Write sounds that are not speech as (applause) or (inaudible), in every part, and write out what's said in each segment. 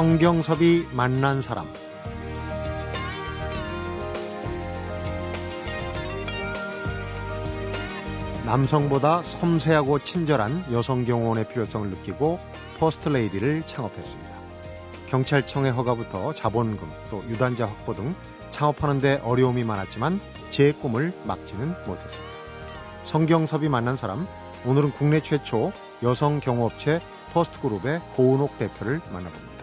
성경섭이 만난 사람 남성보다 섬세하고 친절한 여성 경호원의 필요성을 느끼고 퍼스트레이디를 창업했습니다. 경찰청의 허가부터 자본금 또 유단자 확보 등 창업하는데 어려움이 많았지만 제 꿈을 막지는 못했습니다. 성경섭이 만난 사람 오늘은 국내 최초 여성 경호업체 퍼스트그룹의 고은옥 대표를 만나봅니다.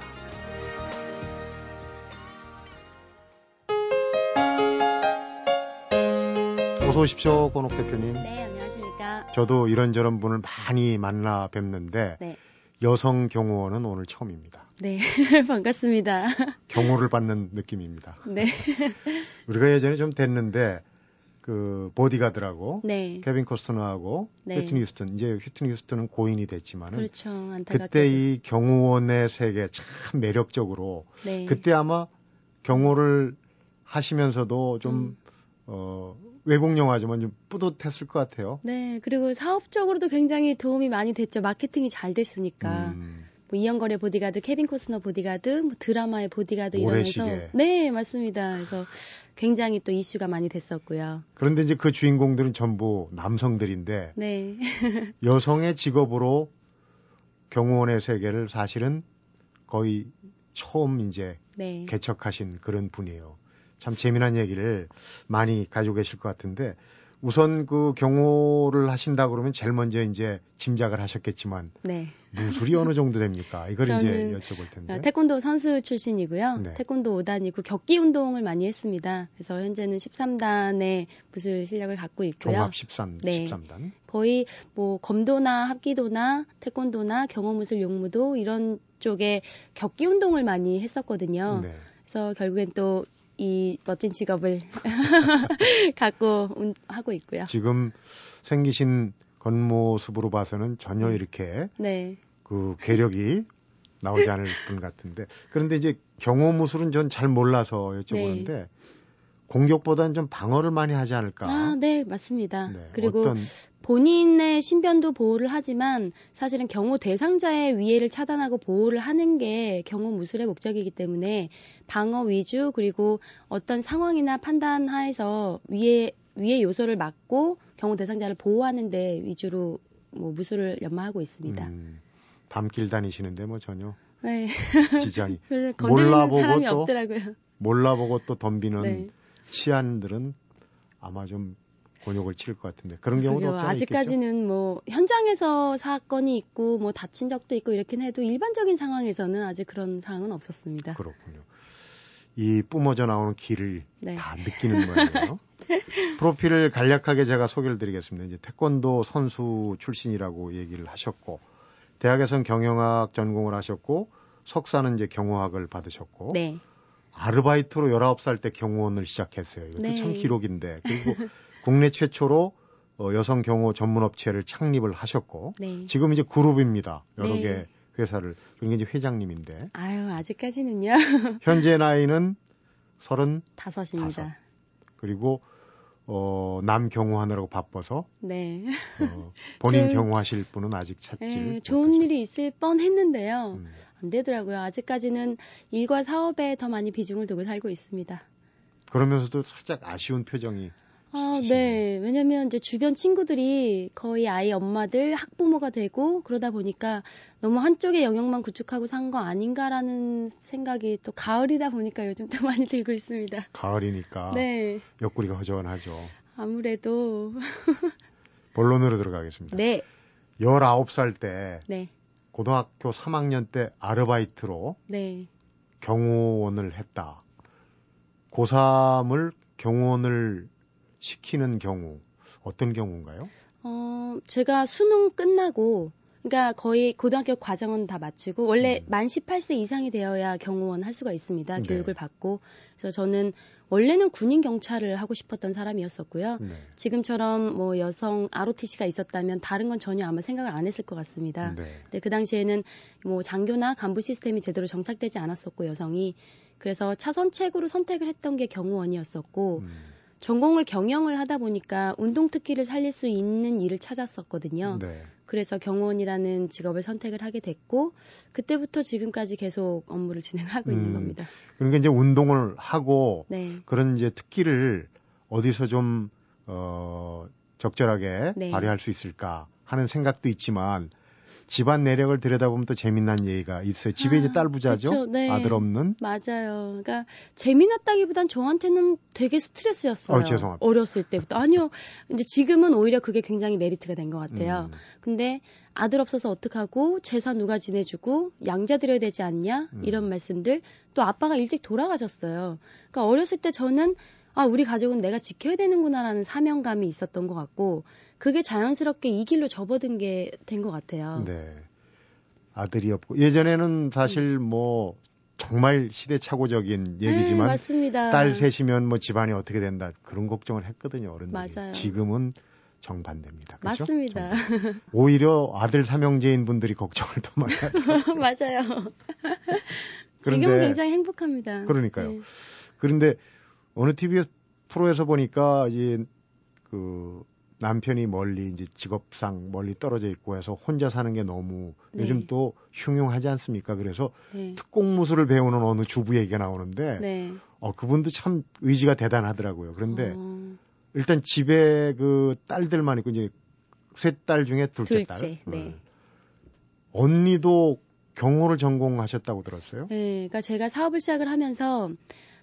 어서 오십시오, 고은옥 대표님. 네, 안녕하십니까. 저도 이런저런 분을 많이 만나 뵙는데 네. 여성 경호원은 오늘 처음입니다. 네, (laughs) 반갑습니다. 경호를 받는 느낌입니다. 네. (laughs) 우리가 예전에 좀 됐는데 그 보디가드라고 네. 케빈 코스트너하고 네. 휘트니 휴스턴 이제 휘트니 휴스턴은 고인이 됐지만은 그렇죠. 그때 이 경호원의 세계 참 매력적으로 네. 그때 아마 경호를 하시면서도 좀 음. 어, 외국 영화지만 좀 뿌듯했을 것 같아요. 네, 그리고 사업적으로도 굉장히 도움이 많이 됐죠. 마케팅이 잘 됐으니까. 음, 뭐 이연걸의 보디가드, 케빈 코스너 보디가드, 뭐 드라마의 보디가드 이러면서 모래시계. 네, 맞습니다. 그래서 굉장히 또 이슈가 많이 됐었고요. 그런데 이제 그 주인공들은 전부 남성들인데 네. (laughs) 여성의 직업으로 경호원의 세계를 사실은 거의 처음 이제 네. 개척하신 그런 분이에요. 참 재미난 얘기를 많이 가지고 계실 것 같은데 우선 그 경호를 하신다 그러면 제일 먼저 이제 짐작을 하셨겠지만 네. 무술이 어느 정도 됩니까? 이걸 이제 여쭤볼 텐데. 아, 태권도 선수 출신이고요. 네. 태권도 5단이고 격기 운동을 많이 했습니다. 그래서 현재는 13단의 무술 실력을 갖고 있고요. 종합 13, 네. 13단. 거의 뭐 검도나 합기도나 태권도나 경호 무술 용무도 이런 쪽에 격기 운동을 많이 했었거든요. 네. 그래서 결국엔 또 이 멋진 직업을 (laughs) 갖고 운- 하고 있고요. 지금 생기신 겉모습으로 봐서는 전혀 이렇게 네. 그 괴력이 나오지 않을 분 같은데 그런데 이제 경호 무술은 전 잘 몰라서 여쭤보는데 공격보다는 좀 방어를 많이 하지 않을까? 아, 네, 맞습니다. 네, 그리고 어떤 본인의 신변도 보호를 하지만 사실은 경호 대상자의 위해를 차단하고 보호를 하는 게 경호 무술의 목적이기 때문에 방어 위주 그리고 어떤 상황이나 판단 하에서 위에 위의 요소를 막고 경호 대상자를 보호하는 데 위주로 뭐 무술을 연마하고 있습니다. 음, 밤길 다니시는데 뭐 전혀 네. 지장이 (laughs) 몰라보고 사람이 또 없더라고요. 몰라보고 또 덤비는 네. 치안들은 아마 좀 곤욕을 치를 것 같은데 그런 경우도 않겠죠? 아직까지는 뭐 현장에서 사건이 있고 뭐 다친 적도 있고 이렇긴 해도 일반적인 상황에서는 아직 그런 상황은 없었습니다. 그렇군요. 이 뿜어져 나오는 길을 네. 다 느끼는 모양이에요. (laughs) 프로필을 간략하게 제가 소개를 드리겠습니다. 이제 태권도 선수 출신이라고 얘기를 하셨고 대학에선 경영학 전공을 하셨고 석사는 이제 경호학을 받으셨고 네. 아르바이트로 19살 때 경호원을 시작했어요. 이것도 네. 참 기록인데. 그리고 국내 최초로 어, 여성 경호 전문 업체를 창립을 하셨고 네. 지금 이제 그룹입니다. 여러 네. 개 회사를 그게 이제 회장님인데 아유, 아직까지는요. 현재 나이는 서른 다섯입니다. 그리고 어, 남 경호하느라고 바빠서 네. 어, 본인 (laughs) 좋은- 경호하실 분은 아직 찾질 네, 좋은 못하셨- 일이 있을 뻔 했는데요. 음, 안 되더라고요. 아직까지는 일과 사업에 더 많이 비중을 두고 살고 있습니다. 그러면서도 살짝 아쉬운 표정이 아. 네. 왜냐면 이제 주변 친구들이 거의 아이 엄마들 학부모가 되고 그러다 보니까 너무 한쪽의 영역만 구축하고 산 거 아닌가라는 생각이 또 가을이다 보니까 요즘 또 많이 들고 있습니다. 가을이니까 네. 옆구리가 허전하죠. 아무래도 본론으로 들어가겠습니다. 네. 19살 때 네. 고등학교 3학년 때 아르바이트로 네. 경호원을 했다. 고3을 경호원을 시키는 경우 어떤 경우인가요? 어, 제가 수능 끝나고 그러니까 거의 고등학교 과정은 다 마치고 원래 음. 만 18세 이상이 되어야 경호원 할 수가 있습니다. 네. 교육을 받고. 그래서 저는 원래는 군인 경찰을 하고 싶었던 사람이었었고요. 네. 지금처럼 뭐 여성 ROTC가 있었다면 다른 건 전혀 아마 생각을 안 했을 것 같습니다. 네. 근데 그 당시에는 뭐 장교나 간부 시스템이 제대로 정착되지 않았었고 여성이 그래서 차선책으로 선택을 했던 게 경호원이었었고 음, 전공을 경영을 하다 보니까 운동 특기를 살릴 수 있는 일을 찾았었거든요. 네. 그래서 경호원이라는 직업을 선택을 하게 됐고 그때부터 지금까지 계속 업무를 (laughs) 진행하고 음, 있는 겁니다. 그러니까 이제 운동을 하고 네. 그런 이제 특기를 어디서 좀 어, 적절하게 네. 발휘할 수 있을까 하는 생각도 있지만 집안 내력을 들여다보면 또 재미난 얘기가 있어요. 집에 아, 이제 딸 부자죠. 네. 아들 없는. 맞아요. 그러니까 재미났다기보단 저한테는 되게 스트레스였어요. 어, 죄송합니다. 어렸을 때부터. 아니요. 이제 지금은 오히려 그게 굉장히 메리트가 된 것 같아요. 음. 근데 아들 없어서 어떡하고 재산 누가 지내주고 양자 드려야 되지 않냐 음. 이런 말씀들 또 아빠가 일찍 돌아가셨어요. 그러니까 어렸을 때 저는 아 우리 가족은 내가 지켜야 되는구나라는 사명감이 있었던 것 같고 그게 자연스럽게 이 길로 접어든 게 된 것 같아요. 네. 아들이 없고 예전에는 사실 음. 뭐 정말 시대착오적인 네, 얘기지만 네, 딸 셋이면 뭐 집안이 어떻게 된다 그런 걱정을 했거든요 어른들이. 맞아요. 지금은 정반대입니다. 그렇죠? 맞습니다. 정반대. 오히려 아들 삼형제인 분들이 걱정을 더 많이 하죠. (laughs) 맞아요. (laughs) 지금은 굉장히 행복합니다. 그러니까요. 네. 그런데 어느 TV 프로에서 보니까 이제 그 남편이 멀리 이제 직업상 멀리 떨어져 있고 해서 혼자 사는 게 너무 네. 요즘 또 흉흉하지 않습니까? 그래서 네. 특공 무술을 배우는 어느 주부 얘기가 나오는데 네. 어 그분도 참 의지가 대단하더라고요. 그런데 어. 일단 집에 그 딸들만 있고 이제 셋딸 중에 둘째, 둘째 딸. 네. 네. 언니도 경호를 전공하셨다고 들었어요? 네, 그러니까 제가 사업을 시작을 하면서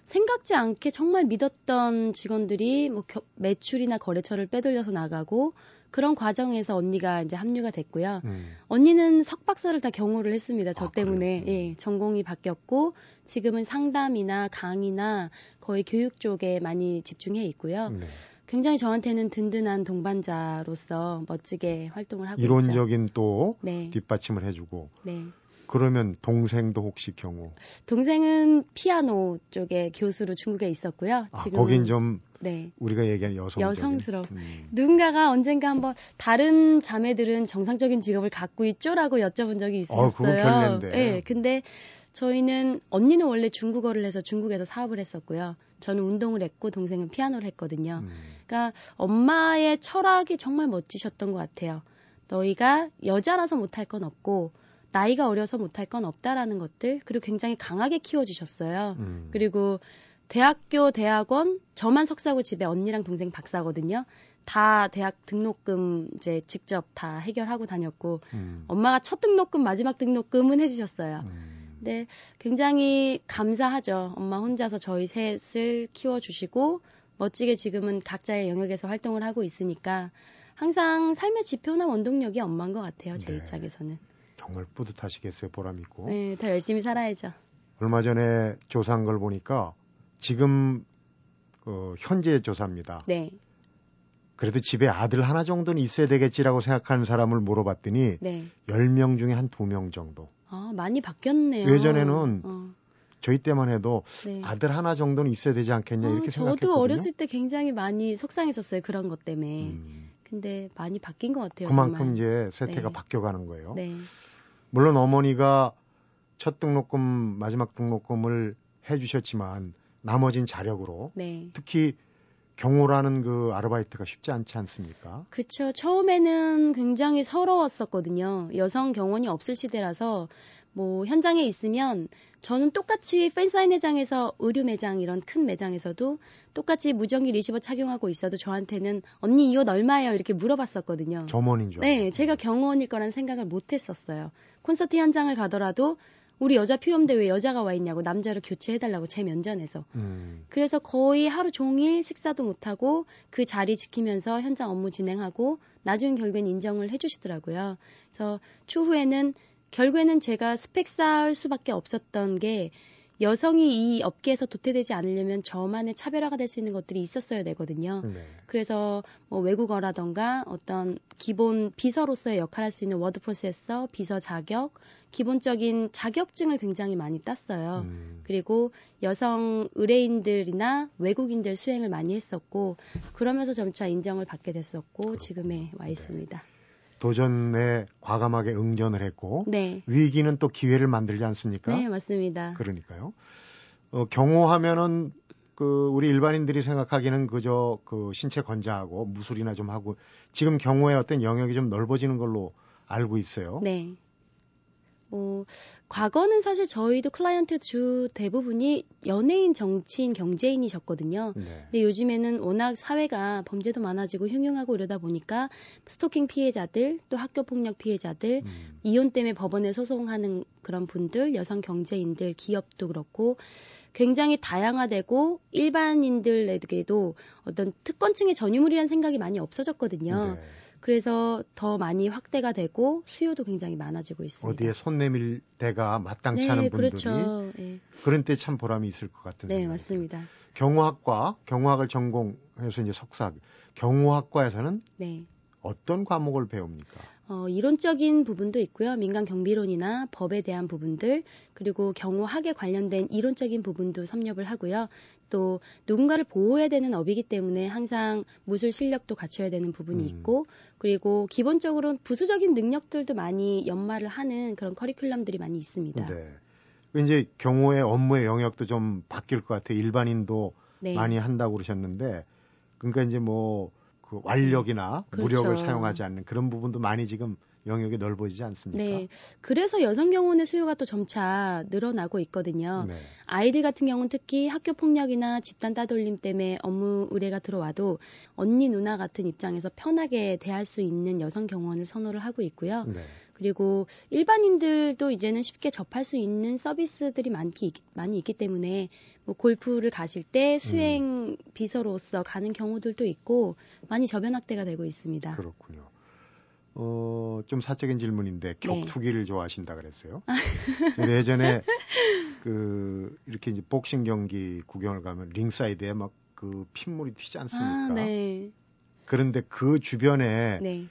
생각지 않게 정말 믿었던 직원들이 뭐 겨, 매출이나 거래처를 빼돌려서 나가고 그런 과정에서 언니가 이제 합류가 됐고요. 음. 언니는 석박사를 다 경호를 했습니다. 저 아, 때문에? 예, 전공이 바뀌었고 지금은 상담이나 강의나 거의 교육 쪽에 많이 집중해 있고요. 네. 굉장히 저한테는 든든한 동반자로서 멋지게 활동을 하고 이론적인 있죠. 또 네. 뒷받침을 해주고 네. 그러면 동생도 혹시 경우? 동생은 피아노 쪽에 교수로 중국에 있었고요. 아, 지금 거긴 좀 네. 우리가 얘기하는 여성 여성스러워. 음. 누군가가 언젠가 한번 다른 자매들은 정상적인 직업을 갖고 있죠라고 여쭤본 적이 있었어요. 어, 그건 결례인데. 네, 근데 저희는 언니는 원래 중국어를 해서 중국에서 사업을 했었고요. 저는 운동을 했고 동생은 피아노를 했거든요. 음. 그러니까 엄마의 철학이 정말 멋지셨던 것 같아요. 너희가 여자라서 못할 건 없고 나이가 어려서 못할 건 없다라는 것들 그리고 굉장히 강하게 키워주셨어요. 음. 그리고 대학교, 대학원 저만 석사고 집에 언니랑 동생 박사거든요. 다 대학 등록금 이제 직접 다 해결하고 다녔고 음. 엄마가 첫 등록금 마지막 등록금은 해주셨어요. 음. 근데 굉장히 감사하죠. 엄마 혼자서 저희 셋을 키워주시고 멋지게 지금은 각자의 영역에서 활동을 하고 있으니까 항상 삶의 지표나 원동력이 엄마인 것 같아요. 제 네. 입장에서는. 정말 뿌듯하시겠어요. 보람 있고. 네, 더 열심히 살아야죠. 얼마 전에 조사한 걸 보니까 지금 그 현재 조사입니다. 네. 그래도 집에 아들 하나 정도는 있어야 되겠지라고 생각하는 사람을 물어봤더니 네. 10명 중에 한 2명 정도. 아, 많이 바뀌었네요. 예전에는 어. 저희 때만 해도 네. 아들 하나 정도는 있어야 되지 않겠냐 이렇게 어, 생각했거든요. 저도 어렸을 때 굉장히 많이 속상했었어요. 그런 것 때문에. 음. 근데 많이 바뀐 것 같아요. 그만큼 정말. 이제 세태가 네. 바뀌어가는 거예요. 네. 물론 어머니가 첫 등록금, 마지막 등록금을 해주셨지만 나머진 자력으로 네. 특히 경호라는 그 아르바이트가 쉽지 않지 않습니까? 그렇죠. 처음에는 굉장히 서러웠었거든요. 여성 경원이 없을 시대라서 뭐 현장에 있으면 저는 똑같이 팬사인회장에서 의류 매장 이런 큰 매장에서도 똑같이 무전기 리시버 착용하고 있어도 저한테는 언니 이 옷 얼마예요 이렇게 물어봤었거든요. 점원인 줄. 네, 제가 경호원일 거란 생각을 못 했었어요. 콘서트 현장을 가더라도 우리 여자 필요 없는데 왜 여자가 와 있냐고 남자를 교체해달라고 제 면전에서. 음. 그래서 거의 하루 종일 식사도 못하고 그 자리 지키면서 현장 업무 진행하고 나중 결국엔 인정을 해주시더라고요. 그래서 추후에는 결국에는 제가 스펙 쌓을 수밖에 없었던 게 여성이 이 업계에서 도태되지 않으려면 저만의 차별화가 될 수 있는 것들이 있었어야 되거든요. 네. 그래서 뭐 외국어라던가 어떤 기본 비서로서의 역할을 할 수 있는 워드 프로세서, 비서 자격, 기본적인 자격증을 굉장히 많이 땄어요. 음. 그리고 여성 의뢰인들이나 외국인들 수행을 많이 했었고 그러면서 점차 인정을 받게 됐었고 그렇구나. 지금에 와 있습니다. 네. 도전에 과감하게 응전을 했고 네. 위기는 또 기회를 만들지 않습니까? 네, 맞습니다. 그러니까요. 어, 경호하면은 그 우리 일반인들이 생각하기는 그저 그 신체 건장하고 무술이나 좀 하고 지금 경우에 어떤 영역이 좀 넓어지는 걸로 알고 있어요. 네. 뭐 과거는 사실 저희도 클라이언트 주 대부분이 연예인, 정치인, 경제인이셨거든요. 네. 근데 요즘에는 워낙 사회가 범죄도 많아지고 흉흉하고 이러다 보니까 스토킹 피해자들, 또 학교 폭력 피해자들, 음. 이혼 때문에 법원에 소송하는 그런 분들, 여성 경제인들, 기업도 그렇고 굉장히 다양화되고 일반인들에게도 어떤 특권층의 전유물이라는 생각이 많이 없어졌거든요. 네. 그래서 더 많이 확대가 되고 수요도 굉장히 많아지고 있습니다. 어디에 손 내밀 때가 마땅치 네, 않은 분들이 그렇죠. 네. 그런 때 참 보람이 있을 것 같은 네, 맞습니다. 경호학과 경호학을 전공해서 이제 석사 경호학과에서는 네. 어떤 과목을 배웁니까? 어, 이론적인 부분도 있고요. 민간 경비론이나 법에 대한 부분들, 그리고 경호학에 관련된 이론적인 부분도 섭렵을 하고요. 또 누군가를 보호해야 되는 업이기 때문에 항상 무술 실력도 갖춰야 되는 부분이 음. 있고, 그리고 기본적으로 부수적인 능력들도 많이 연마를 하는 그런 커리큘럼들이 많이 있습니다. 네. 이제 경호의 업무의 영역도 좀 바뀔 것 같아요. 일반인도 네. 많이 한다고 그러셨는데, 그러니까 이제 뭐 그 완력이나 그렇죠. 무력을 사용하지 않는 그런 부분도 많이 지금 영역이 넓어지지 않습니까? 네. 그래서 여성 경호원의 수요가 또 점차 늘어나고 있거든요. 네. 아이들 같은 경우는 특히 학교 폭력이나 집단 따돌림 때문에 업무 의뢰가 들어와도 언니 누나 같은 입장에서 편하게 대할 수 있는 여성 경호원을 선호를 하고 있고요. 네. 그리고 일반인들도 이제는 쉽게 접할 수 있는 서비스들이 많기, 많이 있기 때문에 뭐 골프를 가실 때 수행 음. 비서로서 가는 경우들도 있고 많이 저변 확대가 되고 있습니다. 그렇군요. 어, 좀 사적인 질문인데 네. 격투기를 네. 좋아하신다 그랬어요. 예전에 그 이렇게 이제 복싱 경기 구경을 가면 링사이드에 막 그 핏물이 튀지 않습니까? 아, 네. 그런데 그 주변에 네.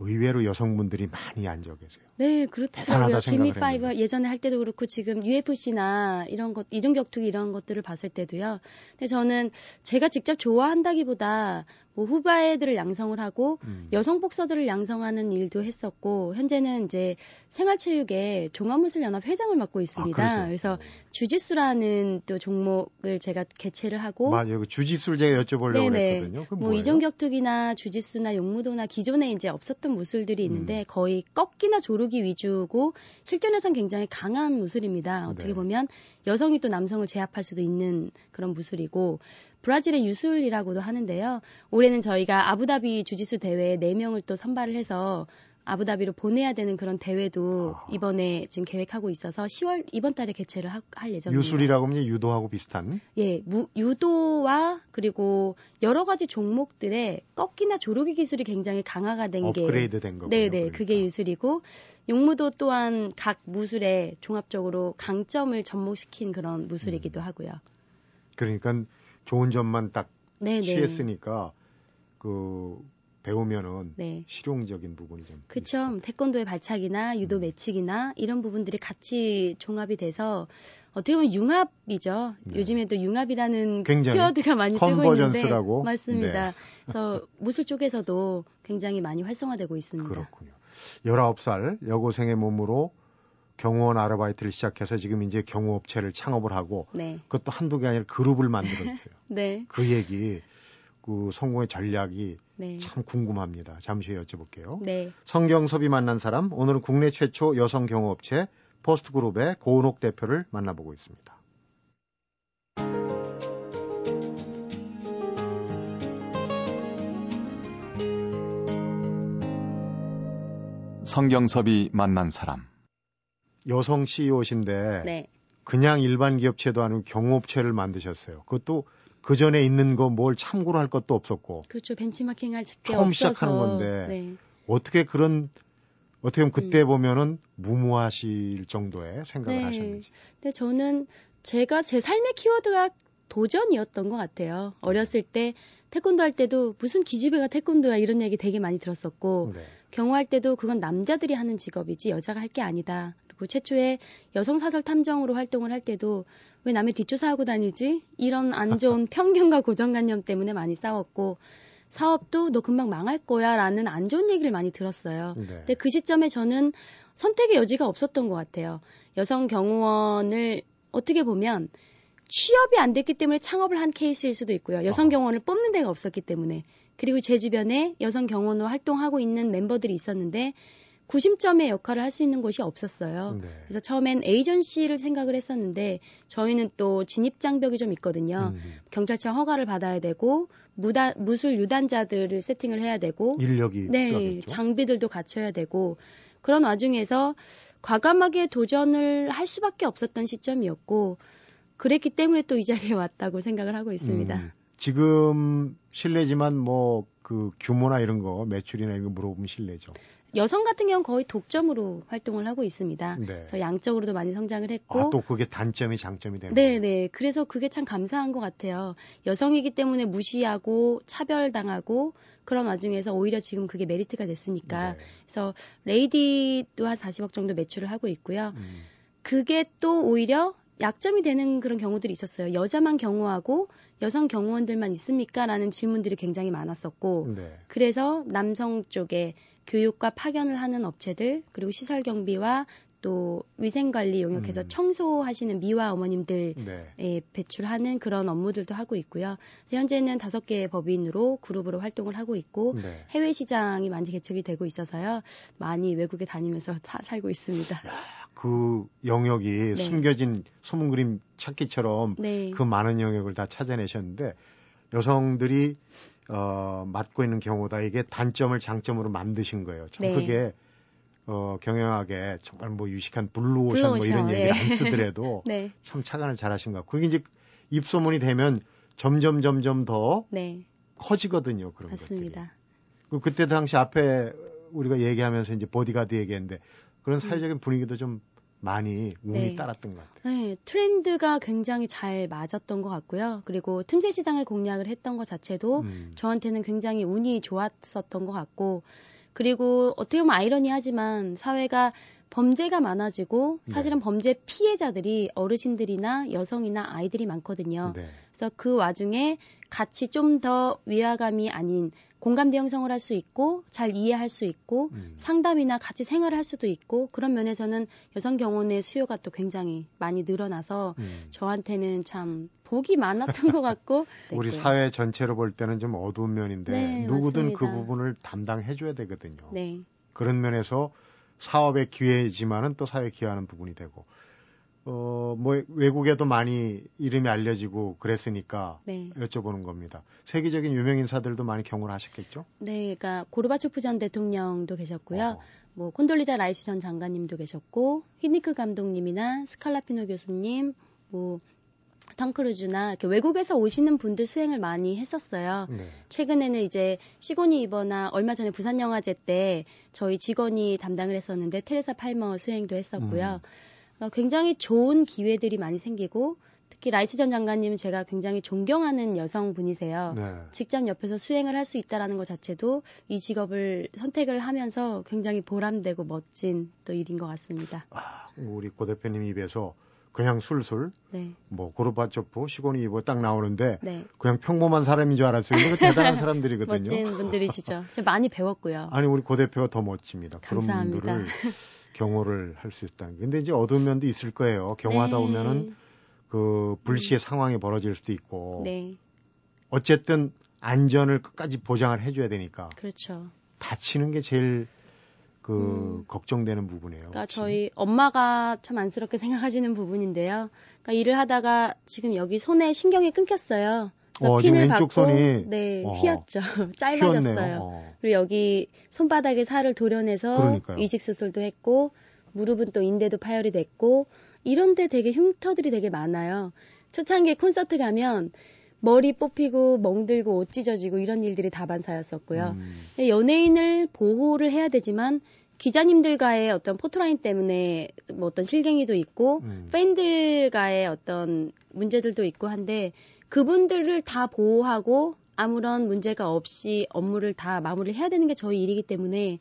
의외로 여성분들이 많이 앉아 계세요. 네, 그렇더라고요. 지미 파이버 예전에 할 때도 그렇고 지금 UFC나 이런 것, 이종 격투기 이런 것들을 봤을 때도요. 근데 저는 제가 직접 좋아한다기보다 뭐 후배들을 양성을 하고 음. 여성 복서들을 양성하는 일도 했었고 현재는 이제 생활체육의 종합무술연합 회장을 맡고 있습니다. 아, 그래서 주짓수라는 또 종목을 제가 개최를 하고 맞아요. 그 주짓수를 제가 여쭤보려고 네네. 했거든요. 뭐 이종격투기나 주짓수나 용무도나 기존에 이제 없었던 무술들이 있는데 음. 거의 꺾기나 조르기 위주고 실전에선 굉장히 강한 무술입니다. 어떻게 네. 보면 여성이 또 남성을 제압할 수도 있는 그런 무술이고 브라질의 유술이라고도 하는데요. 올해는 저희가 아부다비 주짓수 대회에 4명을 또 선발을 해서 아부다비로 보내야 되는 그런 대회도 아. 이번에 지금 계획하고 있어서 10월 이번 달에 개최를 하, 할 예정입니다. 유술이라고 하면 유도하고 비슷한? 예, 무, 유도와 그리고 여러 가지 종목들의 꺾기나 조르기 기술이 굉장히 강화가 된 업그레이드 게 업그레이드 된 거군요. 네, 네. 그러니까. 그게 유술이고 용무도 또한 각 무술에 종합적으로 강점을 접목시킨 그런 무술이기도 음. 하고요. 그러니까 좋은 점만 딱 네네. 네. 취했으니까 그 배우면은 네. 실용적인 부분이 좀 그쵸 태권도의 발차기나 유도 음. 매치기나 이런 부분들이 같이 종합이 돼서 어떻게 보면 융합이죠. 네. 요즘에도 융합이라는 키워드가 많이 뜨고 있는데 맞습니다. 네. 그래서 무술 쪽에서도 굉장히 많이 활성화되고 있습니다. 그렇군요. 19살 여고생의 몸으로 경호원 아르바이트를 시작해서 지금 이제 경호업체를 창업을 하고 네. 그것도 한두 개 아니라 그룹을 만들었어요. (laughs) 네. 그 얘기 그 성공의 전략이 네. 참 궁금합니다. 잠시 후에 여쭤볼게요. 네. 성경섭이 만난 사람 오늘은 국내 최초 여성 경호업체 포스트그룹의 고은옥 대표를 만나보고 있습니다. 성경섭이 만난 사람 여성 CEO신데 네. 그냥 일반 기업체도 아니고 경호업체를 만드셨어요. 그것도 그 전에 있는 거 뭘 참고로 할 것도 없었고. 그렇죠. 벤치마킹 할게 처음 없어서. 시작하는 건데 네. 어떻게 그런 어떻게 보면 그때 음. 보면은 무모하실 정도의 생각을 네. 하셨는지. 근데 저는 제가 제 삶의 키워드가 도전이었던 것 같아요. 어렸을 때 태권도 할 때도 무슨 기집애가 태권도야 이런 얘기 되게 많이 들었었고 네. 경호할 때도 그건 남자들이 하는 직업이지 여자가 할 게 아니다. 그리고 최초에 여성 사설 탐정으로 활동을 할 때도 왜 남의 뒷조사하고 다니지? 이런 안 좋은 (laughs) 편견과 고정관념 때문에 많이 싸웠고 사업도 너 금방 망할 거야 라는 안 좋은 얘기를 많이 들었어요. 네. 근데 그 시점에 저는 선택의 여지가 없었던 것 같아요. 여성 경호원을 어떻게 보면 취업이 안 됐기 때문에 창업을 한 케이스일 수도 있고요. 여성 어. 경호원을 뽑는 데가 없었기 때문에. 그리고 제 주변에 여성 경호원으로 활동하고 있는 멤버들이 있었는데 구심점의 역할을 할 수 있는 곳이 없었어요. 네. 그래서 처음엔 에이전시를 생각을 했었는데 저희는 또 진입 장벽이 좀 있거든요. 음. 경찰청 허가를 받아야 되고 무다, 무술 유단자들을 세팅을 해야 되고 인력이 네, 필요하겠죠. 장비들도 갖춰야 되고 그런 와중에서 과감하게 도전을 할 수밖에 없었던 시점이었고 그랬기 때문에 또 이 자리에 왔다고 생각을 하고 있습니다. 음, 지금 실례지만 뭐 그 규모나 이런 거 매출이나 이런 거 물어보면 실례죠. 여성 같은 경우는 거의 독점으로 활동을 하고 있습니다. 네. 그래서 양적으로도 많이 성장을 했고 아, 또 그게 단점이 장점이 되는 네. 네. 그래서 그게 참 감사한 것 같아요. 여성이기 때문에 무시하고 차별당하고 그런 와중에서 오히려 지금 그게 메리트가 됐으니까. 네. 그래서 레이디도 한 40억 정도 매출을 하고 있고요. 음, 그게 또 오히려 약점이 되는 그런 경우들이 있었어요. 여자만 경호하고 여성 경호원들만 있습니까? 라는 질문들이 굉장히 많았었고. 네. 그래서 남성 쪽에 교육과 파견을 하는 업체들 그리고 시설 경비와 또 위생관리 용역해서 음. 청소하시는 미화 어머님들 네. 에 배출하는 그런 업무들도 하고 있고요. 현재는 다섯 개의 법인으로 그룹으로 활동을 하고 있고 네. 해외 시장이 많이 개척이 되고 있어서요. 많이 외국에 다니면서 다 살고 있습니다. 그 영역이 네. 숨겨진 숨은 그림 찾기처럼 네. 그 많은 영역을 다 찾아내셨는데 여성들이 어, 맡고 있는 경우다 이게 단점을 장점으로 만드신 거예요. 참 네. 그게 어, 경영학에 정말 뭐 유식한 블루오션 뭐 블루오션, 이런 얘기를 네. 안 쓰더라도 (laughs) 네. 참 착안을 잘하신 것 같고 그게 이제 입소문이 되면 점점 점점 더 네. 커지거든요 그런 것들이. 맞습니다. 그리고 그때 당시 앞에 우리가 얘기하면서 이제 보디가드 얘기했는데 그런 사회적인 분위기도 좀 많이 운이 네. 따랐던 것 같아요. 네, 트렌드가 굉장히 잘 맞았던 것 같고요. 그리고 틈새 시장을 공략을 했던 것 자체도 음. 저한테는 굉장히 운이 좋았었던 것 같고, 그리고 어떻게 보면 아이러니하지만 사회가 범죄가 많아지고 네. 사실은 범죄 피해자들이 어르신들이나 여성이나 아이들이 많거든요. 네. 그래서 그 와중에 같이 좀 더 위화감이 아닌 공감대 형성을 할 수 있고 잘 이해할 수 있고 음. 상담이나 같이 생활을 할 수도 있고 그런 면에서는 여성 경호의 수요가 또 굉장히 많이 늘어나서 음. 저한테는 참 복이 많았던 것 같고 (laughs) 우리 됐고요. 사회 전체로 볼 때는 좀 어두운 면인데 네, 누구든 그 맞습니다. 부분을 담당해 줘야 되거든요. 네, 그런 면에서 사업의 기회지만은 또 사회에 기여하는 부분이 되고 어, 뭐 외국에도 많이 이름이 알려지고 그랬으니까 네, 여쭤보는 겁니다. 세계적인 유명 인사들도 많이 경험을 하셨겠죠? 네, 그러니까 고르바초프 전 대통령도 계셨고요. 어허. 뭐 콘돌리자 라이스 전 장관님도 계셨고 히딩크 감독님이나 스칼라피노 교수님, 뭐 톰 크루즈나 이렇게 외국에서 오시는 분들 수행을 많이 했었어요. 네. 최근에는 이제 시고니 위버나 얼마 전에 부산 영화제 때 저희 직원이 담당을 했었는데 테레사 팔머 수행도 했었고요. 어, 굉장히 좋은 기회들이 많이 생기고 특히 라이스 전 장관님은 제가 굉장히 존경하는 여성분이세요. 네. 직접 옆에서 수행을 할 수 있다라는 것 자체도 이 직업을 선택을 하면서 굉장히 보람되고 멋진 또 일인 것 같습니다. 아, 우리 고 대표님 입에서 그냥 술술 네, 뭐 고르바초프 시고니 이버 딱 나오는데 네. 그냥 평범한 사람인 줄 알았어요. 그 대단한 사람들이거든요. (laughs) 멋진 분들이시죠. 제가 많이 배웠고요. 아니 우리 고 대표가 더 멋집니다. 감사합니다. 그런 분들을 경호를 할 수 있다는 게. 근데 이제 어두운 면도 있을 거예요. 경호하다 네. 보면은 그 불시의 상황이 벌어질 수도 있고 네, 어쨌든 안전을 끝까지 보장을 해줘야 되니까 그렇죠. 다치는 게 제일 그 음. 걱정되는 부분이에요. 그러니까 혹시? 저희 엄마가 참 안쓰럽게 (laughs) 생각하시는 부분인데요. 그러니까 일을 하다가 지금 여기 손에 신경이 끊겼어요. 그래서 어, 지금 핀을 왼쪽 받고 손이 네 어. 휘었죠. (laughs) 짧아졌어요. 어. 그리고 여기 손바닥에 살을 도려내서 그러니까요. 이식 수술도 했고 무릎은 또 인대도 파열이 됐고 이런데 되게 흉터들이 되게 많아요. 초창기에 콘서트 가면 머리 뽑히고 멍들고 옷 찢어지고 이런 일들이 다반사였었고요. 음, 연예인을 보호를 해야 되지만 기자님들과의 어떤 포토라인 때문에 뭐 어떤 실갱이도 있고 음. 팬들과의 어떤 문제들도 있고 한데 그분들을 다 보호하고 아무런 문제가 없이 업무를 다 마무리를 해야 되는 게 저희 일이기 때문에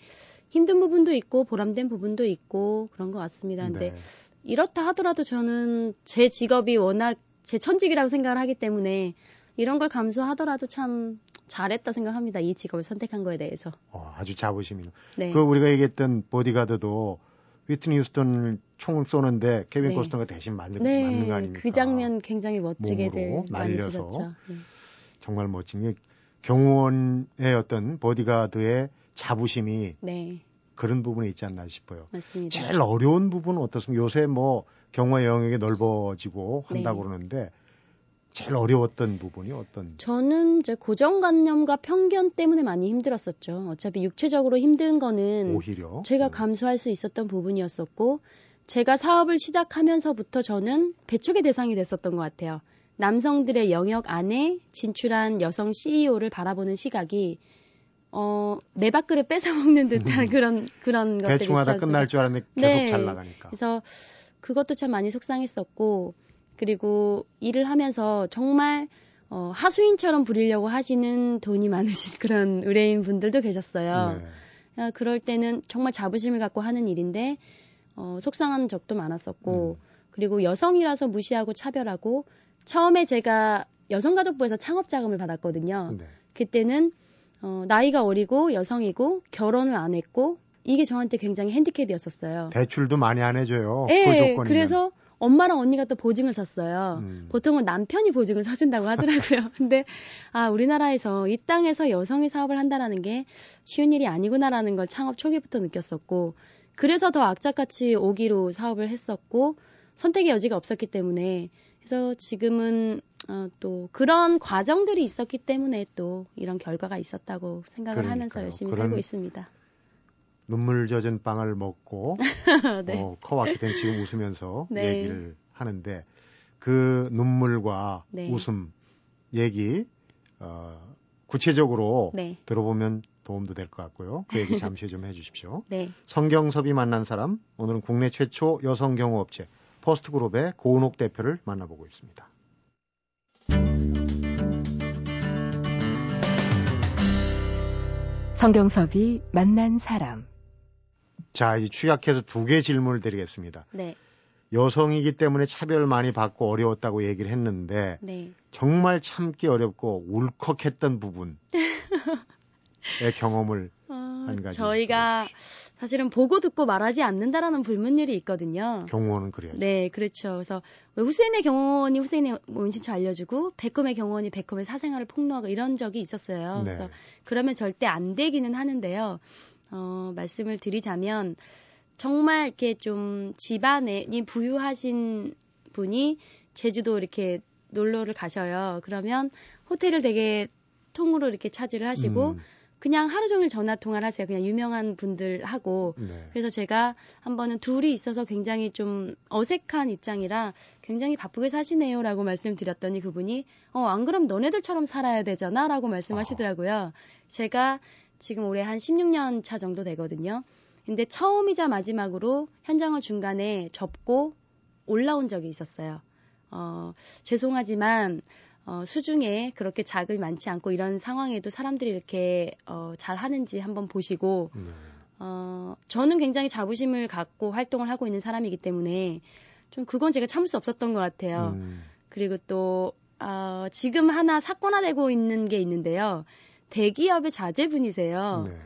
힘든 부분도 있고 보람된 부분도 있고 그런 것 같습니다. 근데 네. 이렇다 하더라도 저는 제 직업이 워낙 제 천직이라고 생각을 하기 때문에 이런 걸 감수하더라도 참 잘했다 생각합니다. 이 직업을 선택한 거에 대해서. 어, 아주 자부심이. 네. 그 우리가 얘기했던 보디가드도 위트니 휴스턴을 총을 쏘는데 케빈 네. 코스터가 대신 맞는, 네, 맞는 거 아닙니까? 그 장면 굉장히 멋지게들 날려서 네. 정말 멋진 게 경호원의 어떤 보디가드의 자부심이 네. 그런 부분에 있지 않나 싶어요. 맞습니다. 제일 어려운 부분은 어떻습니까? 요새 뭐 경호의 영역이 넓어지고 한다고 네. 그러는데 제일 어려웠던 부분이 어떤? 저는 이제 고정관념과 편견 때문에 많이 힘들었었죠. 어차피 육체적으로 힘든 거는 오히려 제가 음. 감수할 수 있었던 부분이었었고 제가 사업을 시작하면서부터 저는 배척의 대상이 됐었던 것 같아요. 남성들의 영역 안에 진출한 여성 CEO를 바라보는 시각이 어, 내 밥그릇 뺏어 먹는 듯한 음. 그런 그런 것들이 대충 하다 끝날 줄 알았는데 계속 네. 잘 나가니까. 그래서 그것도 참 많이 속상했었고 그리고 일을 하면서 정말 어, 하수인처럼 부리려고 하시는 돈이 많으신 (laughs) 그런 의뢰인 분들도 계셨어요. 네. 어, 그럴 때는 정말 자부심을 갖고 하는 일인데 어, 속상한 적도 많았었고 음. 그리고 여성이라서 무시하고 차별하고 처음에 제가 여성가족부에서 창업 자금을 받았거든요. 네. 그때는 어, 나이가 어리고 여성이고 결혼을 안 했고 이게 저한테 굉장히 핸디캡이었었어요. 대출도 많이 안 해줘요. 네, 그 그래서 엄마랑 언니가 또 보증을 섰어요. 음. 보통은 남편이 보증을 서준다고 하더라고요. (laughs) 근데 아 우리나라에서 이 땅에서 여성이 사업을 한다라는 게 쉬운 일이 아니구나라는 걸 창업 초기부터 느꼈었고 그래서 더 악착같이 오기로 사업을 했었고 선택의 여지가 없었기 때문에 그래서 지금은 어, 또 그런 과정들이 있었기 때문에 또 이런 결과가 있었다고 생각을 그러니까요. 하면서 열심히 살고 있습니다. 눈물 젖은 빵을 먹고 (laughs) 네. 어, 커왔기 때문에 지금 웃으면서 (laughs) 네. 얘기를 하는데 그 눈물과 네. 웃음 얘기 어, 구체적으로 네. 들어보면 도움도 될 것 같고요. 그 얘기 (laughs) 잠시 좀 해주십시오. 네. 성경섭이 만난 사람 오늘은 국내 최초 여성 경호업체 퍼스트그룹의 고은옥 대표를 만나보고 있습니다. 성경섭이 만난 사람. 자, 이제 취약해서 두 개 질문을 드리겠습니다. 네. 여성이기 때문에 차별 많이 받고 어려웠다고 얘기를 했는데 네. 정말 참기 어렵고 울컥했던 부분의 (laughs) 경험을 어, 한 가지. 저희가 사실은 보고 듣고 말하지 않는다라는 불문율이 있거든요. 경호원은 그래요. 네, 그렇죠. 그래서 후세인의 경호원이 후세인의 원신처 알려주고 베컴의 경호원이 베컴의 사생활을 폭로하고 이런 적이 있었어요. 네. 그래서 그러면 절대 안 되기는 하는데요. 어, 말씀을 드리자면 정말 이렇게 좀 집안에 부유하신 분이 제주도 이렇게 놀러를 가셔요. 그러면 호텔을 되게 통으로 이렇게 차지를 하시고 음. 그냥 하루 종일 전화 통화를 하세요. 그냥 유명한 분들하고. 네. 그래서 제가 한 번은 둘이 있어서 굉장히 좀 어색한 입장이라 굉장히 바쁘게 사시네요라고 말씀드렸더니 그분이 어, 안 그럼 너네들처럼 살아야 되잖아라고 말씀하시더라고요. 어. 제가 지금 올해 한 16년 차 정도 되거든요. 근데 처음이자 마지막으로 현장을 중간에 접고 올라온 적이 있었어요. 어, 죄송하지만 어, 수중에 그렇게 자금이 많지 않고 이런 상황에도 사람들이 이렇게 어, 잘 하는지 한번 보시고 네. 어, 저는 굉장히 자부심을 갖고 활동을 하고 있는 사람이기 때문에 좀 그건 제가 참을 수 없었던 것 같아요. 음. 그리고 또 어, 지금 하나 사건화되고 있는 게 있는데요. 대기업의 자제분이세요. 네.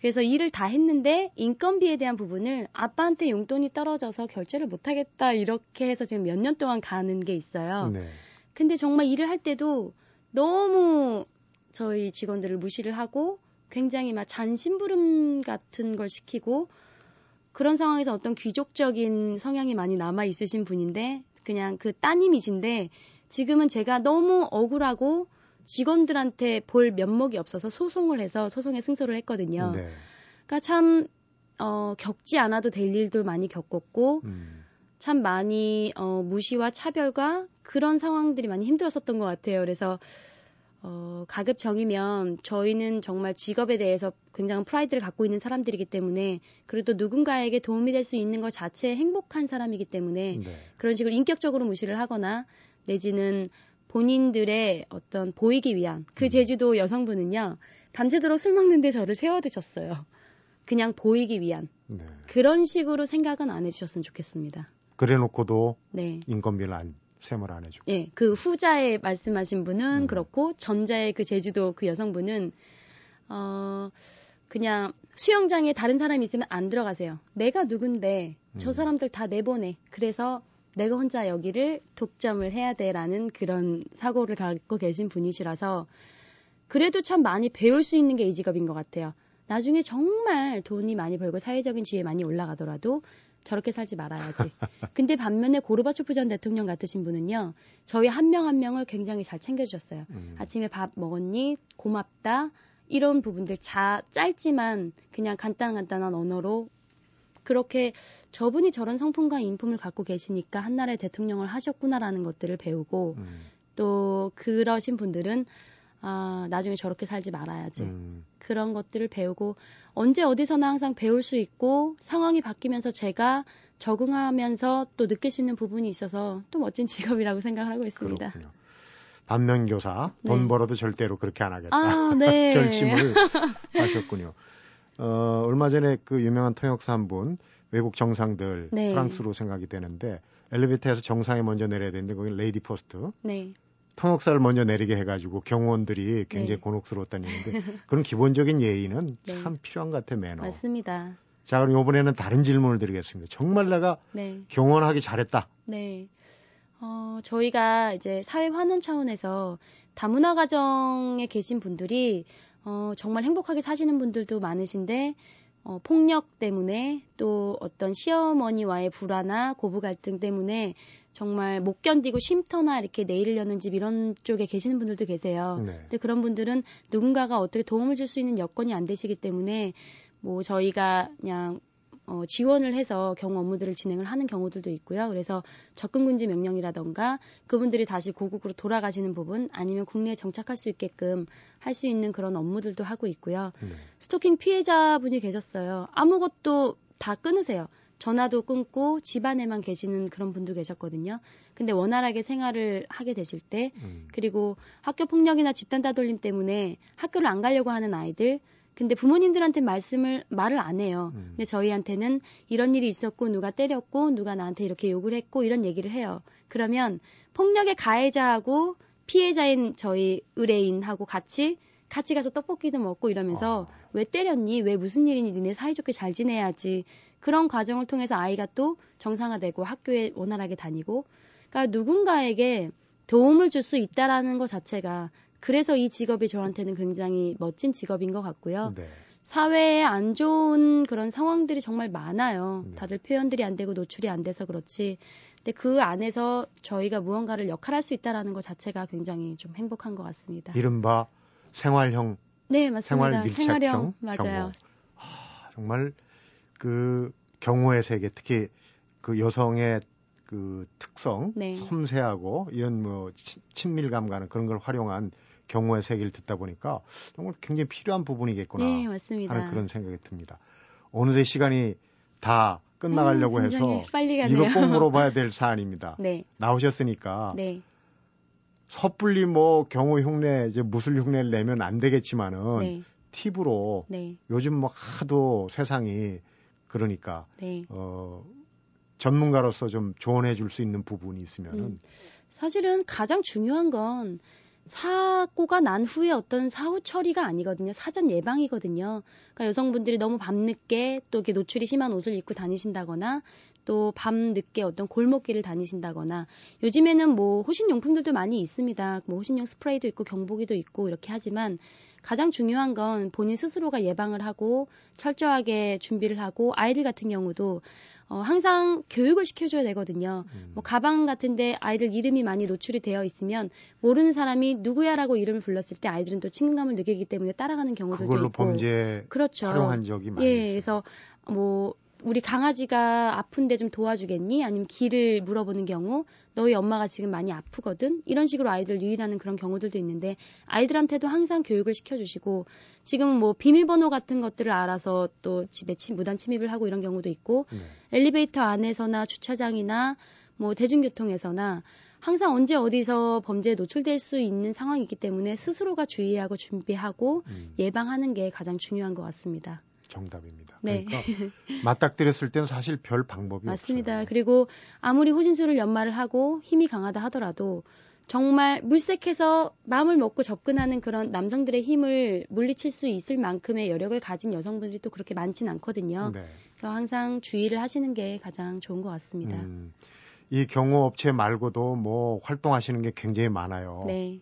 그래서 일을 다 했는데 인건비에 대한 부분을 아빠한테 용돈이 떨어져서 결제를 못 하겠다 이렇게 해서 지금 몇 년 동안 가는 게 있어요. 네. 근데 정말 일을 할 때도 너무 저희 직원들을 무시를 하고 굉장히 막 잔심부름 같은 걸 시키고 그런 상황에서 어떤 귀족적인 성향이 많이 남아 있으신 분인데 그냥 그 따님이신데 지금은 제가 너무 억울하고 직원들한테 볼 면목이 없어서 소송을 해서 소송에 승소를 했거든요. 네. 그러니까 참 어, 겪지 않아도 될 일도 많이 겪었고 음. 참 많이 어, 무시와 차별과 그런 상황들이 많이 힘들었었던 것 같아요. 그래서 어, 가급 정이면 저희는 정말 직업에 대해서 굉장한 프라이드를 갖고 있는 사람들이기 때문에 그래도 누군가에게 도움이 될 수 있는 것 자체에 행복한 사람이기 때문에 네. 그런 식으로 인격적으로 무시를 하거나 내지는 본인들의 어떤 보이기 위한 그 음. 제주도 여성분은요 밤새도록 술 먹는데 저를 세워두셨어요. 그냥 보이기 위한 네. 그런 식으로 생각은 안 해주셨으면 좋겠습니다. 그래놓고도 네. 인건비를 안 셈을 안 해주고. 예, 그 후자에 말씀하신 분은 음. 그렇고 전자의 그 제주도 그 여성분은 어 그냥 수영장에 다른 사람이 있으면 안 들어가세요. 내가 누군데 저 음. 사람들 다 내보내. 그래서 내가 혼자 여기를 독점을 해야 돼라는 그런 사고를 갖고 계신 분이시라서 그래도 참 많이 배울 수 있는 게 이 직업인 것 같아요. 나중에 정말 돈이 많이 벌고 사회적인 지위에 많이 올라가더라도 저렇게 살지 말아야지. (laughs) 근데 반면에 고르바초프 전 대통령 같으신 분은요, 저희 한 명한 명을 굉장히 잘 챙겨주셨어요. 음. 아침에 밥 먹었니? 고맙다. 이런 부분들 자, 짧지만 그냥 간단 간단한 언어로 그렇게 저분이 저런 성품과 인품을 갖고 계시니까 한나라의 대통령을 하셨구나라는 것들을 배우고 음. 또 그러신 분들은 아, 나중에 저렇게 살지 말아야지. 음. 그런 것들을 배우고 언제 어디서나 항상 배울 수 있고 상황이 바뀌면서 제가 적응하면서 또 느낄 수 있는 부분이 있어서 또 멋진 (laughs) 직업이라고 생각을 하고 있습니다. 그렇군요. 반면교사 돈 네. 벌어도 절대로 그렇게 안 하겠다. 아, 네. (laughs) 결심을 하셨군요. 어, 얼마 전에 그 유명한 통역사 한 분 외국 정상들 네. 프랑스로 생각이 되는데 엘리베이터에서 정상이 먼저 내려야 되는데 거기 lady first 네. 통역사를 먼저 내리게 해가지고 경호원들이 굉장히 네. 곤혹스러웠다는 얘기인데 (laughs) 그런 기본적인 예의는 네. 참 필요한 것 같아 매너. 맞습니다. 자 그럼 이번에는 다른 질문을 드리겠습니다. 정말 내가 네. 경호원하기 잘했다. 네. 어, 저희가 이제 사회 환원 차원에서 다문화 가정에 계신 분들이 어, 정말 행복하게 사시는 분들도 많으신데 어, 폭력 때문에 또 어떤 시어머니와의 불화나 고부 갈등 때문에 정말 못 견디고 쉼터나 이렇게 내일을 여는 집 이런 쪽에 계시는 분들도 계세요. 네. 근데 그런 분들은 누군가가 어떻게 도움을 줄 수 있는 여건이 안 되시기 때문에 뭐 저희가 그냥 어, 지원을 해서 경우 업무들을 진행을 하는 경우들도 있고요. 그래서 접근 금지 명령이라던가 그분들이 다시 고국으로 돌아가시는 부분 아니면 국내에 정착할 수 있게끔 할 수 있는 그런 업무들도 하고 있고요. 네. 스토킹 피해자분이 계셨어요. 아무것도 다 끊으세요. 전화도 끊고 집안에만 계시는 그런 분도 계셨거든요. 근데 원활하게 생활을 하게 되실 때 음. 그리고 학교 폭력이나 집단 따돌림 때문에 학교를 안 가려고 하는 아이들 근데 부모님들한테 말씀을 말을 안 해요. 음. 근데 저희한테는 이런 일이 있었고 누가 때렸고 누가 나한테 이렇게 욕을 했고 이런 얘기를 해요. 그러면 폭력의 가해자하고 피해자인 저희 의뢰인하고 같이 같이 가서 떡볶이도 먹고 이러면서 아. 왜 때렸니? 왜 무슨 일이니? 니네 사이좋게 잘 지내야지. 그런 과정을 통해서 아이가 또 정상화되고 학교에 원활하게 다니고 그러니까 누군가에게 도움을 줄 수 있다라는 것 자체가 그래서 이 직업이 저한테는 굉장히 멋진 직업인 것 같고요. 네. 사회에 안 좋은 그런 상황들이 정말 많아요. 네. 다들 표현들이 안 되고 노출이 안 돼서 그렇지. 근데 그 안에서 저희가 무언가를 역할할 수 있다라는 것 자체가 굉장히 좀 행복한 것 같습니다. 이른바 생활형 네, 맞습니다. 생활 밀착형 생활형 맞아요. 아, 정말 그 경호의 세계 특히 그 여성의 그 특성 네. 섬세하고 이런 뭐 친- 친밀감 가는 그런 걸 활용한 경호의 세계를 듣다 보니까 정말 굉장히 필요한 부분이겠구나 네. 하는 그런 생각이 듭니다. 어느새 시간이 다 끝나가려고 음, 해서. 이거 꼭 (laughs) 물어봐야 될 사안입니다. 네, 나오셨으니까 네, 섣불리 뭐 경호 흉내 이제 무술 흉내를 내면 안 되겠지만은 네, 팁으로 네, 요즘 뭐 하도 세상이 그러니까 네. 어 전문가로서 좀 조언해 줄 수 있는 부분이 있으면은 음. 사실은 가장 중요한 건 사고가 난 후에 어떤 사후 처리가 아니거든요. 사전 예방이거든요. 그러니까 여성분들이 너무 밤늦게 또 이렇게 노출이 심한 옷을 입고 다니신다거나 또 밤늦게 어떤 골목길을 다니신다거나 요즘에는 뭐 호신 용품들도 많이 있습니다. 뭐 호신용 스프레이도 있고 경보기도 있고 이렇게 하지만 가장 중요한 건 본인 스스로가 예방을 하고 철저하게 준비를 하고 아이들 같은 경우도 어, 항상 교육을 시켜줘야 되거든요. 음, 뭐 가방 같은데 아이들 이름이 많이 노출이 되어 있으면 모르는 사람이 누구야라고 이름을 불렀을 때 아이들은 또 친근감을 느끼기 때문에 따라가는 그걸로 있고 범죄 그렇죠. 활용한 적이 많이 예, 있어요. 그래서 뭐 우리 강아지가 아픈데 좀 도와주겠니? 아니면 길을 물어보는 경우 너희 엄마가 지금 많이 아프거든? 이런 식으로 아이들 유인하는 그런 경우들도 있는데 아이들한테도 항상 교육을 시켜주시고 지금 뭐 비밀번호 같은 것들을 알아서 또 집에 침, 무단 침입을 하고 이런 경우도 있고 네. 엘리베이터 안에서나 주차장이나 뭐 대중교통에서나 항상 언제 어디서 범죄에 노출될 수 있는 상황이 있기 때문에 스스로가 주의하고 준비하고 음, 예방하는 게 가장 중요한 것 같습니다. 정답입니다. 네. 그러니까 (laughs) 맞닥뜨렸을 때는 사실 별 방법이 맞습니다. 없어요. 그리고 아무리 호신술을 연마를 하고 힘이 강하다 하더라도 정말 물색해서 마음을 먹고 접근하는 그런 남성들의 힘을 물리칠 수 있을 만큼의 여력을 가진 여성분들이 또 그렇게 많진 않거든요. 네. 그래서 항상 주의를 하시는 게 가장 좋은 것 같습니다. 음, 이 경호 업체 말고도 뭐 활동하시는 게 굉장히 많아요. 네.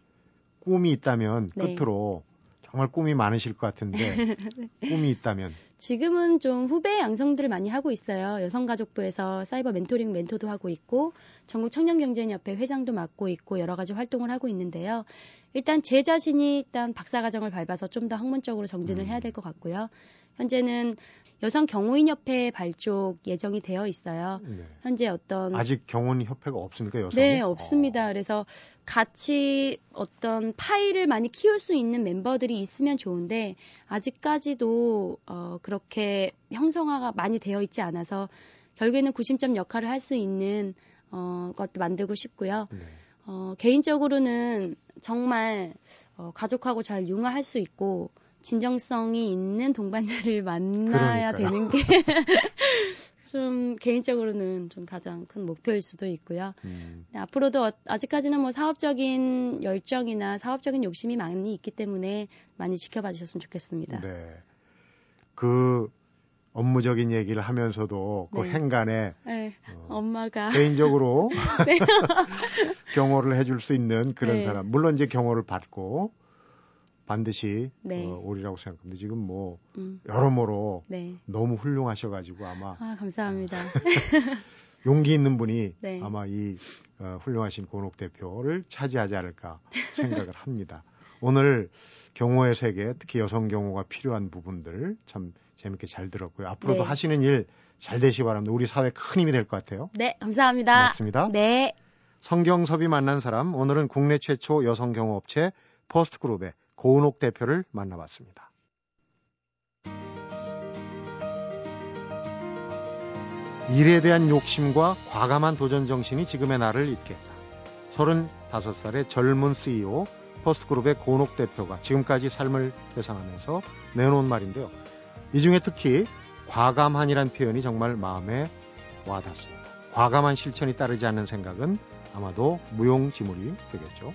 꿈이 있다면 네. 끝으로 정말 꿈이 많으실 것 같은데 (laughs) 꿈이 있다면 지금은 좀 후배 양성들을 많이 하고 있어요. 여성가족부에서 사이버 멘토링 멘토도 하고 있고 전국 청년경제인협회 회장도 맡고 있고 여러 가지 활동을 하고 있는데요. 일단 제 자신이 일단 박사과정을 밟아서 좀 더 학문적으로 정진을 음. 해야 될 것 같고요. 현재는 여성 경호인 협회 발족 예정이 되어 있어요. 네. 현재 어떤 아직 경원 협회가 없습니까 여성? 네, 없습니다. 그래서 같이 어떤 파일을 많이 키울 수 있는 멤버들이 있으면 좋은데 아직까지도 어, 그렇게 형성화가 많이 되어 있지 않아서 결국에는 구심점 역할을 할 수 있는 어, 것도 만들고 싶고요. 네. 어, 개인적으로는 정말 어, 가족하고 잘 융화할 수 있고 진정성이 있는 동반자를 만나야 그러니까요. 되는 게 (laughs) 좀 개인적으로는 좀 가장 큰 목표일 수도 있고요. 음, 네, 앞으로도 어- 아직까지는 뭐 사업적인 열정이나 사업적인 욕심이 많이 있기 때문에 많이 지켜봐 주셨으면 좋겠습니다. 네. 그 업무적인 얘기를 하면서도 그 네. 행간에 네, 어, 엄마가 (laughs) 개인적으로 (laughs) 경호를 해줄 수 있는 그런 네. 사람. 물론 이제 경호를 받고 반드시 네. 어, 오리라고 생각합니다. 지금 뭐 음, 여러모로 네. 너무 훌륭하셔가지고 아마 아, 감사합니다. (laughs) 용기 있는 분이 네. 아마 이 어, 훌륭하신 권옥 대표를 차지하지 않을까 생각을 합니다. 오늘 경호의 세계, 특히 여성 경호가 필요한 부분들 참 재밌게 잘 들었고요. 앞으로도 네. 하시는 일 잘 되시 기 바랍니다. 우리 사회에 큰 힘이 될 것 같아요. 네, 감사합니다. 고맙습니다. 네. 성경섭이 만난 사람, 오늘은 국내 최초 여성 경호업체 퍼스트그룹의 고은옥 대표를 만나봤습니다. 일에 대한 욕심과 과감한 도전 정신이 지금의 나를 있게 했다. 35살의 젊은 CEO 퍼스트그룹의 고은옥 대표가 지금까지 삶을 회상하면서 내놓은 말인데요. 이 중에 특히 과감한이란 표현이 정말 마음에 와닿습니다. 과감한 실천이 따르지 않는 생각은 아마도 무용지물이 되겠죠.